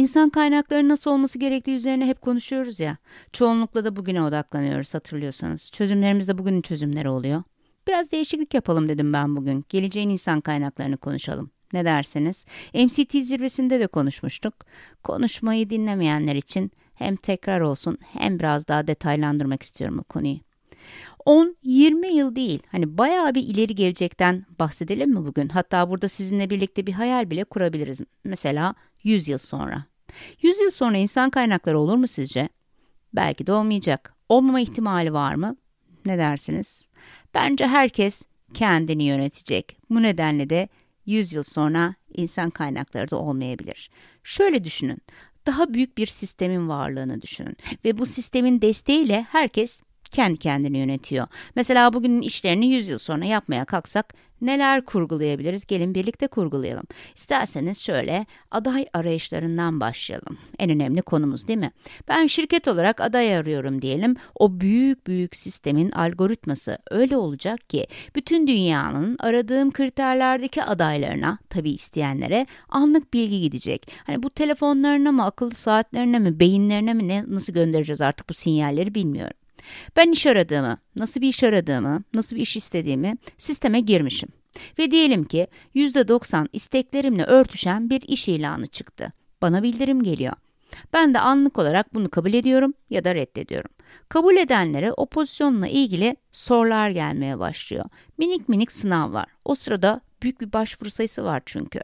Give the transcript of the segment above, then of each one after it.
İnsan kaynakları nasıl olması gerektiği üzerine hep konuşuyoruz ya. Çoğunlukla da bugüne odaklanıyoruz hatırlıyorsanız. Çözümlerimiz de bugünün çözümleri oluyor. Biraz değişiklik yapalım dedim ben bugün. Geleceğin insan kaynaklarını konuşalım. Ne dersiniz? MCT zirvesinde de konuşmuştuk. Konuşmayı dinlemeyenler için hem tekrar olsun hem biraz daha detaylandırmak istiyorum bu konuyu. 10-20 yıl değil hani bayağı bir ileri gelecekten bahsedelim mi bugün? Hatta burada sizinle birlikte bir hayal bile kurabiliriz. Mesela 100 yıl sonra. 100 yıl sonra insan kaynakları olur mu sizce? Belki de olmayacak. Olmama ihtimali var mı? Ne dersiniz? Bence herkes kendini yönetecek. Bu nedenle de 100 yıl sonra insan kaynakları da olmayabilir. Şöyle düşünün. Daha büyük bir sistemin varlığını düşünün ve bu sistemin desteğiyle herkes kendi kendini yönetiyor. Mesela bugünün işlerini 100 yıl sonra yapmaya kalksak neler kurgulayabiliriz? Gelin birlikte kurgulayalım. İsterseniz şöyle aday arayışlarından başlayalım. En önemli konumuz değil mi? Ben şirket olarak aday arıyorum diyelim. O büyük büyük sistemin algoritması öyle olacak ki bütün dünyanın aradığım kriterlerdeki adaylarına, tabii isteyenlere anlık bilgi gidecek. Hani bu telefonlarına mı, akıllı saatlerine mi, beyinlerine mi ne nasıl göndereceğiz artık bu sinyalleri bilmiyorum. Ben iş aradığımı, nasıl bir iş aradığımı, nasıl bir iş istediğimi sisteme girmişim. Ve diyelim ki %90 isteklerimle örtüşen bir iş ilanı çıktı. Bana bildirim geliyor. Ben de anlık olarak bunu kabul ediyorum ya da reddediyorum. Kabul edenlere o pozisyonla ilgili sorular gelmeye başlıyor. Minik minik sınav var. O sırada büyük bir başvuru sayısı var çünkü.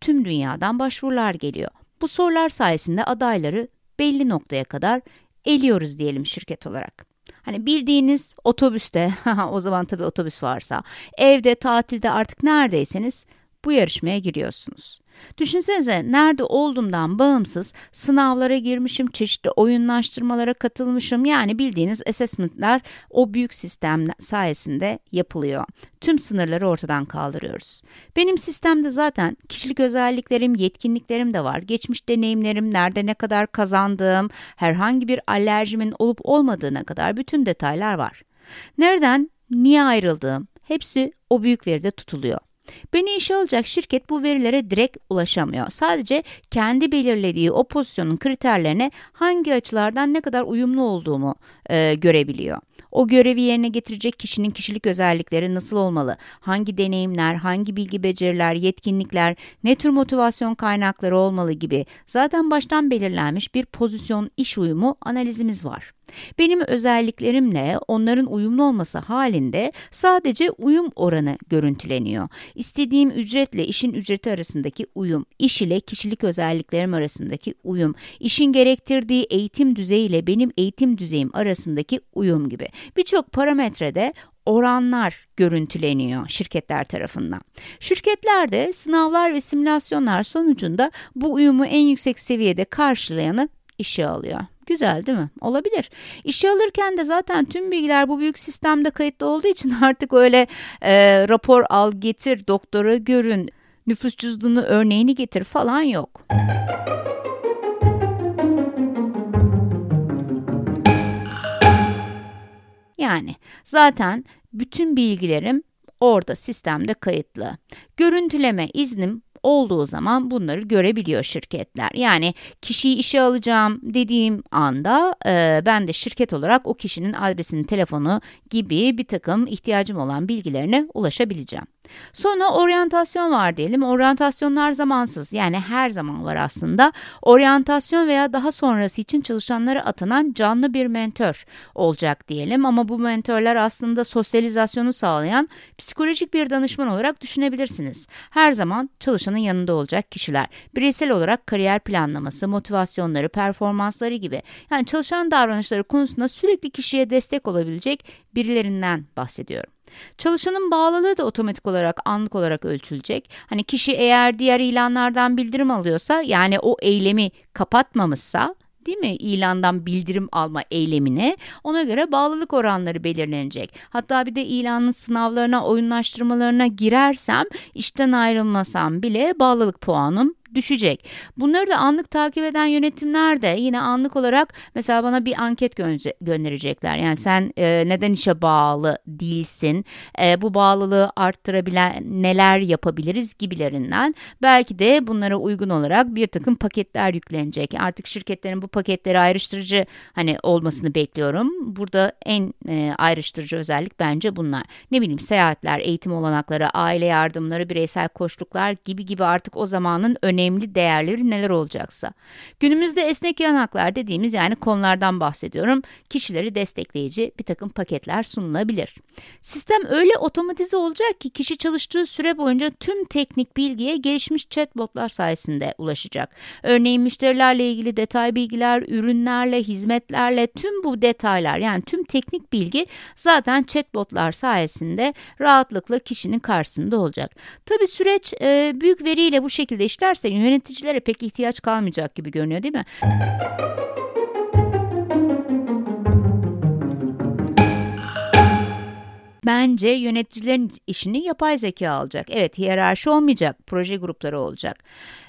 Tüm dünyadan başvurular geliyor. Bu sorular sayesinde adayları belli noktaya kadar eliyoruz diyelim şirket olarak. Hani bildiğiniz otobüste, o zaman tabii otobüs varsa, evde, tatilde artık neredeyseniz bu yarışmaya giriyorsunuz. Düşünsenize nerede olduğumdan bağımsız sınavlara girmişim, çeşitli oyunlaştırmalara katılmışım. Yani bildiğiniz assessment'ler o büyük sistem sayesinde yapılıyor. Tüm sınırları ortadan kaldırıyoruz. Benim sistemde zaten kişilik özelliklerim, yetkinliklerim de var. Geçmiş deneyimlerim, nerede ne kadar kazandığım, herhangi bir alerjimin olup olmadığına kadar bütün detaylar var. Nereden, niye ayrıldığım hepsi o büyük veride tutuluyor. Beni işe alacak şirket bu verilere direkt ulaşamıyor. Sadece kendi belirlediği o pozisyonun kriterlerine hangi açılardan ne kadar uyumlu olduğumu e, görebiliyor. O görevi yerine getirecek kişinin kişilik özellikleri nasıl olmalı? Hangi deneyimler, hangi bilgi beceriler, yetkinlikler, ne tür motivasyon kaynakları olmalı gibi zaten baştan belirlenmiş bir pozisyon iş uyumu analizimiz var. Benim özelliklerimle onların uyumlu olması halinde sadece uyum oranı görüntüleniyor. İstediğim ücretle işin ücreti arasındaki uyum, iş ile kişilik özelliklerim arasındaki uyum, işin gerektirdiği eğitim düzeyi ile benim eğitim düzeyim arasındaki uyum gibi. Birçok parametrede oranlar görüntüleniyor şirketler tarafından. Şirketler de sınavlar ve simülasyonlar sonucunda bu uyumu en yüksek seviyede karşılayanı işe alıyor. Güzel değil mi? Olabilir. İşe alırken de zaten tüm bilgiler bu büyük sistemde kayıtlı olduğu için artık öyle e, rapor al getir, doktora görün, nüfus cüzdanı örneğini getir falan yok. Yani zaten bütün bilgilerim orada sistemde kayıtlı. Görüntüleme iznim olduğu zaman bunları görebiliyor şirketler. Yani kişiyi işe alacağım dediğim anda e, ben de şirket olarak o kişinin adresini, telefonu gibi bir takım ihtiyacım olan bilgilerine ulaşabileceğim. Sonra oryantasyon var diyelim. Oryantasyonlar zamansız yani her zaman var aslında. Oryantasyon veya daha sonrası için çalışanlara atanan canlı bir mentor olacak diyelim. Ama bu mentörler aslında sosyalizasyonu sağlayan psikolojik bir danışman olarak düşünebilirsiniz. Her zaman çalışanın yanında olacak kişiler. Bireysel olarak kariyer planlaması, motivasyonları, performansları gibi. Yani çalışan davranışları konusunda sürekli kişiye destek olabilecek birilerinden bahsediyorum. Çalışanın bağlılığı da otomatik olarak anlık olarak ölçülecek. Hani kişi eğer diğer ilanlardan bildirim alıyorsa yani o eylemi kapatmamışsa değil mi? İlandan bildirim alma eylemine ona göre bağlılık oranları belirlenecek. Hatta bir de ilanın sınavlarına, oyunlaştırmalarına girersem, işten ayrılmasam bile bağlılık puanım düşecek. Bunları da anlık takip eden yönetimler de yine anlık olarak mesela bana bir anket gö gönderecekler. Yani sen e, neden işe bağlı değilsin? E, bu bağlılığı arttırabilen neler yapabiliriz gibilerinden. Belki de bunlara uygun olarak bir takım paketler yüklenecek. Artık şirketlerin bu paketleri ayrıştırıcı hani olmasını bekliyorum. Burada en e, ayrıştırıcı özellik bence bunlar. Ne bileyim seyahatler, eğitim olanakları, aile yardımları, bireysel koşluklar gibi gibi artık o zamanın önemli değerleri neler olacaksa. Günümüzde esnek yanaklar dediğimiz yani konulardan bahsediyorum. Kişileri destekleyici bir takım paketler sunulabilir. Sistem öyle otomatize olacak ki kişi çalıştığı süre boyunca tüm teknik bilgiye gelişmiş chatbotlar sayesinde ulaşacak. Örneğin müşterilerle ilgili detay bilgiler, ürünlerle, hizmetlerle tüm bu detaylar yani tüm teknik bilgi zaten chatbotlar sayesinde rahatlıkla kişinin karşısında olacak. Tabii süreç e, büyük veriyle bu şekilde işlerse yöneticilere pek ihtiyaç kalmayacak gibi görünüyor değil mi? Bence yöneticilerin işini yapay zeka alacak. Evet hiyerarşi olmayacak, proje grupları olacak.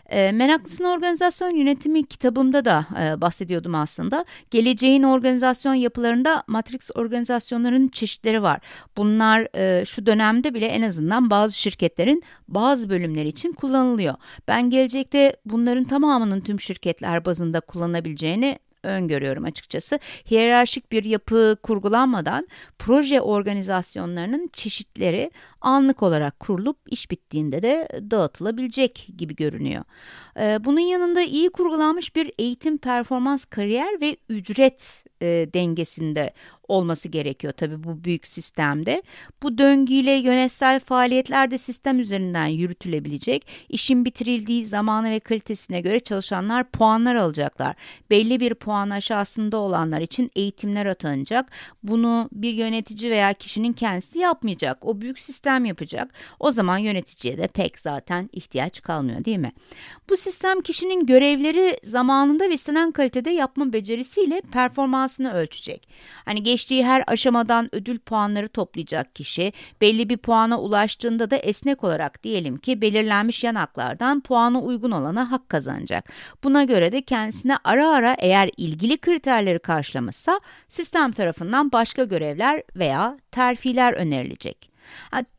E, Meraklısın Organizasyon Yönetimi kitabımda da e, bahsediyordum aslında. Geleceğin organizasyon yapılarında matrix organizasyonların çeşitleri var. Bunlar e, şu dönemde bile en azından bazı şirketlerin bazı bölümleri için kullanılıyor. Ben gelecekte bunların tamamının tüm şirketler bazında kullanabileceğini öngörüyorum açıkçası. Hiyerarşik bir yapı kurgulanmadan proje organizasyonlarının çeşitleri anlık olarak kurulup iş bittiğinde de dağıtılabilecek gibi görünüyor. Ee, bunun yanında iyi kurgulanmış bir eğitim, performans, kariyer ve ücret e, dengesinde olması gerekiyor tabii bu büyük sistemde. Bu döngüyle yönetsel faaliyetler de sistem üzerinden yürütülebilecek. İşin bitirildiği zamanı ve kalitesine göre çalışanlar puanlar alacaklar. Belli bir puan aşağısında olanlar için eğitimler atanacak. Bunu bir yönetici veya kişinin kendisi yapmayacak. O büyük sistem yapacak. O zaman yöneticiye de pek zaten ihtiyaç kalmıyor değil mi? Bu sistem kişinin görevleri zamanında ve istenen kalitede yapma becerisiyle performansını ölçecek. Hani geçtiği her aşamadan ödül puanları toplayacak kişi belli bir puana ulaştığında da esnek olarak diyelim ki belirlenmiş yanaklardan puanı uygun olana hak kazanacak. Buna göre de kendisine ara ara eğer ilgili kriterleri karşılamışsa sistem tarafından başka görevler veya terfiler önerilecek.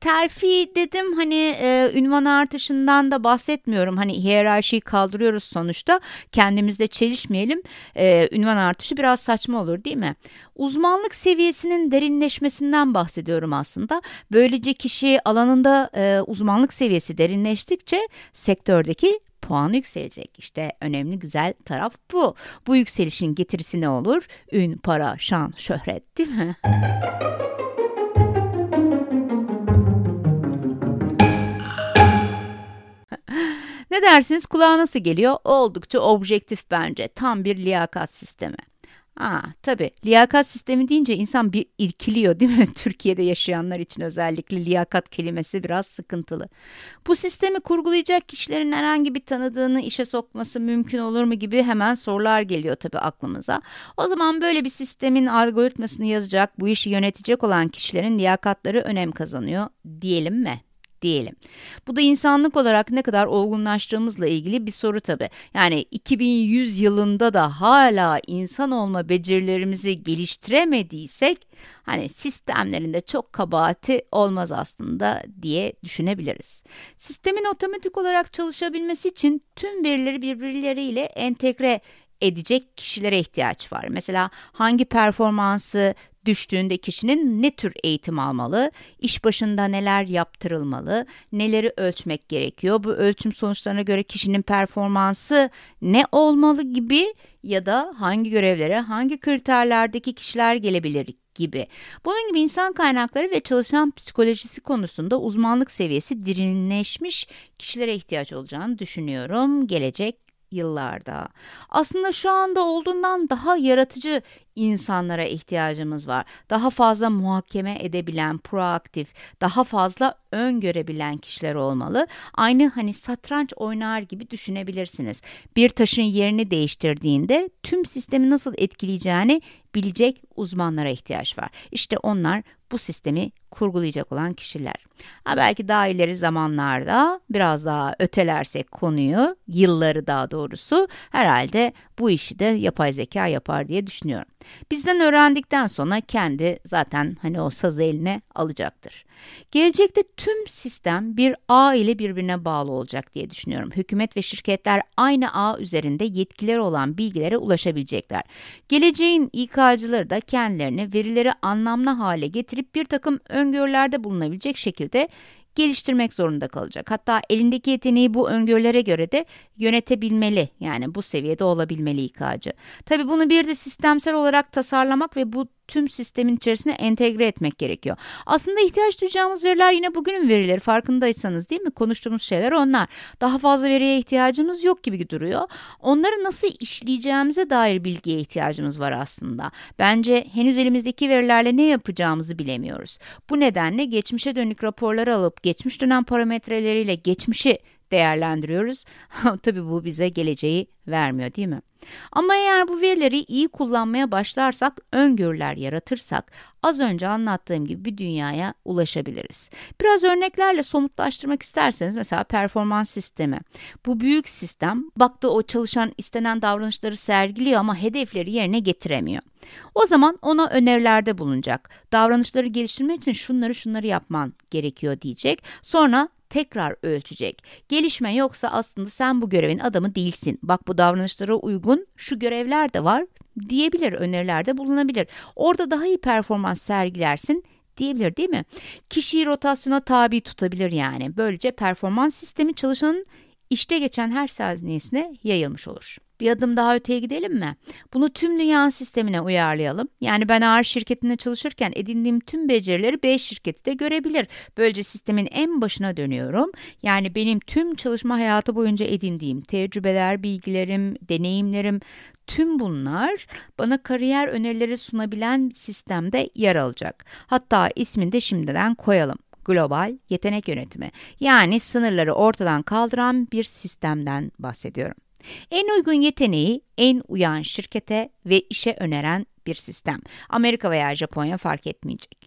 Terfi dedim hani e, ünvan artışından da bahsetmiyorum. Hani hiyerarşiyi kaldırıyoruz sonuçta. Kendimizde çelişmeyelim. E, ünvan artışı biraz saçma olur değil mi? Uzmanlık seviyesinin derinleşmesinden bahsediyorum aslında. Böylece kişi alanında e, uzmanlık seviyesi derinleştikçe sektördeki puan yükselecek. İşte önemli güzel taraf bu. Bu yükselişin getirisi ne olur? Ün, para, şan, şöhret değil mi? Ne dersiniz kulağa nasıl geliyor? Oldukça objektif bence. Tam bir liyakat sistemi. Aa, tabii liyakat sistemi deyince insan bir irkiliyor değil mi? Türkiye'de yaşayanlar için özellikle liyakat kelimesi biraz sıkıntılı. Bu sistemi kurgulayacak kişilerin herhangi bir tanıdığını işe sokması mümkün olur mu gibi hemen sorular geliyor tabii aklımıza. O zaman böyle bir sistemin algoritmasını yazacak, bu işi yönetecek olan kişilerin liyakatları önem kazanıyor diyelim mi? Diyelim. Bu da insanlık olarak ne kadar olgunlaştığımızla ilgili bir soru tabi. Yani 2100 yılında da hala insan olma becerilerimizi geliştiremediysek hani sistemlerinde çok kabahati olmaz aslında diye düşünebiliriz. Sistemin otomatik olarak çalışabilmesi için tüm verileri birbirleriyle entegre edecek kişilere ihtiyaç var. Mesela hangi performansı düştüğünde kişinin ne tür eğitim almalı, iş başında neler yaptırılmalı, neleri ölçmek gerekiyor, bu ölçüm sonuçlarına göre kişinin performansı ne olmalı gibi ya da hangi görevlere, hangi kriterlerdeki kişiler gelebilir gibi. Bunun gibi insan kaynakları ve çalışan psikolojisi konusunda uzmanlık seviyesi derinleşmiş kişilere ihtiyaç olacağını düşünüyorum gelecek yıllarda. Aslında şu anda olduğundan daha yaratıcı insanlara ihtiyacımız var. Daha fazla muhakeme edebilen, proaktif, daha fazla öngörebilen kişiler olmalı. Aynı hani satranç oynar gibi düşünebilirsiniz. Bir taşın yerini değiştirdiğinde tüm sistemi nasıl etkileyeceğini bilecek uzmanlara ihtiyaç var. İşte onlar bu sistemi kurgulayacak olan kişiler. Ha, belki daha ileri zamanlarda biraz daha ötelersek konuyu, yılları daha doğrusu herhalde bu işi de yapay zeka yapar diye düşünüyorum. Bizden öğrendikten sonra kendi zaten hani o sazı eline alacaktır. Gelecekte tüm sistem bir ağ ile birbirine bağlı olacak diye düşünüyorum. Hükümet ve şirketler aynı ağ üzerinde yetkileri olan bilgilere ulaşabilecekler. Geleceğin İK'cıları da kendilerini verileri anlamlı hale getirip bir takım öngörülerde bulunabilecek şekilde geliştirmek zorunda kalacak. Hatta elindeki yeteneği bu öngörülere göre de yönetebilmeli. Yani bu seviyede olabilmeli İK'cı. Tabii bunu bir de sistemsel olarak tasarlamak ve bu tüm sistemin içerisine entegre etmek gerekiyor. Aslında ihtiyaç duyacağımız veriler yine bugünün verileri farkındaysanız değil mi? Konuştuğumuz şeyler onlar. Daha fazla veriye ihtiyacımız yok gibi duruyor. Onları nasıl işleyeceğimize dair bilgiye ihtiyacımız var aslında. Bence henüz elimizdeki verilerle ne yapacağımızı bilemiyoruz. Bu nedenle geçmişe dönük raporları alıp geçmiş dönem parametreleriyle geçmişi değerlendiriyoruz. Tabii bu bize geleceği vermiyor değil mi? Ama eğer bu verileri iyi kullanmaya başlarsak, öngörüler yaratırsak az önce anlattığım gibi bir dünyaya ulaşabiliriz. Biraz örneklerle somutlaştırmak isterseniz mesela performans sistemi. Bu büyük sistem baktı o çalışan istenen davranışları sergiliyor ama hedefleri yerine getiremiyor. O zaman ona önerilerde bulunacak. Davranışları geliştirmek için şunları şunları yapman gerekiyor diyecek. Sonra tekrar ölçecek. Gelişme yoksa aslında sen bu görevin adamı değilsin. Bak bu davranışlara uygun şu görevler de var diyebilir, önerilerde bulunabilir. Orada daha iyi performans sergilersin diyebilir değil mi? Kişiyi rotasyona tabi tutabilir yani. Böylece performans sistemi çalışanın işte geçen her saniyesine yayılmış olur. Bir adım daha öteye gidelim mi? Bunu tüm dünya sistemine uyarlayalım. Yani ben ağır şirketinde çalışırken edindiğim tüm becerileri B şirketi de görebilir. Böylece sistemin en başına dönüyorum. Yani benim tüm çalışma hayatı boyunca edindiğim tecrübeler, bilgilerim, deneyimlerim tüm bunlar bana kariyer önerileri sunabilen sistemde yer alacak. Hatta ismini de şimdiden koyalım global yetenek yönetimi yani sınırları ortadan kaldıran bir sistemden bahsediyorum. En uygun yeteneği en uyan şirkete ve işe öneren bir sistem. Amerika veya Japonya fark etmeyecek.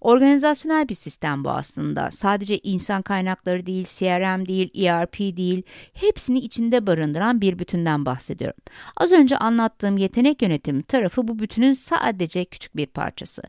Organizasyonel bir sistem bu aslında. Sadece insan kaynakları değil, CRM değil, ERP değil, hepsini içinde barındıran bir bütünden bahsediyorum. Az önce anlattığım yetenek yönetimi tarafı bu bütünün sadece küçük bir parçası.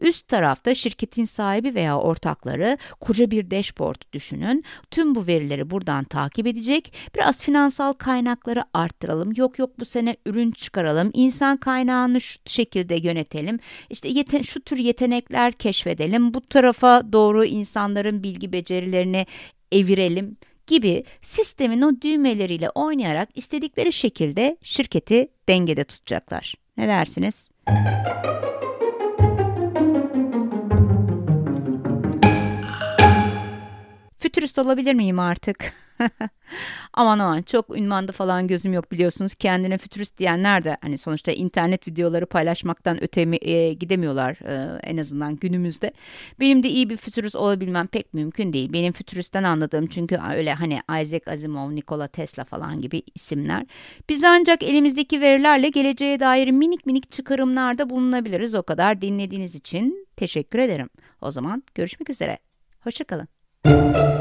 Üst tarafta şirketin sahibi veya ortakları koca bir dashboard düşünün. Tüm bu verileri buradan takip edecek. Biraz finansal kaynakları arttıralım. Yok yok bu sene ürün çıkaralım. İnsan kaynağını şu şekilde yönetelim. İşte yeten şu tür yetenekler keşfedelim. Bu tarafa doğru insanların bilgi becerilerini evirelim gibi sistemin o düğmeleriyle oynayarak istedikleri şekilde şirketi dengede tutacaklar. Ne dersiniz? Fütürist olabilir miyim artık? aman aman çok ünvanda falan gözüm yok biliyorsunuz. Kendine fütürist diyenler de hani sonuçta internet videoları paylaşmaktan öte e, gidemiyorlar e, en azından günümüzde. Benim de iyi bir fütürist olabilmem pek mümkün değil. Benim fütüristten anladığım çünkü öyle hani Isaac Asimov, Nikola Tesla falan gibi isimler. Biz ancak elimizdeki verilerle geleceğe dair minik minik çıkarımlarda bulunabiliriz. O kadar dinlediğiniz için teşekkür ederim. O zaman görüşmek üzere. Hoşçakalın.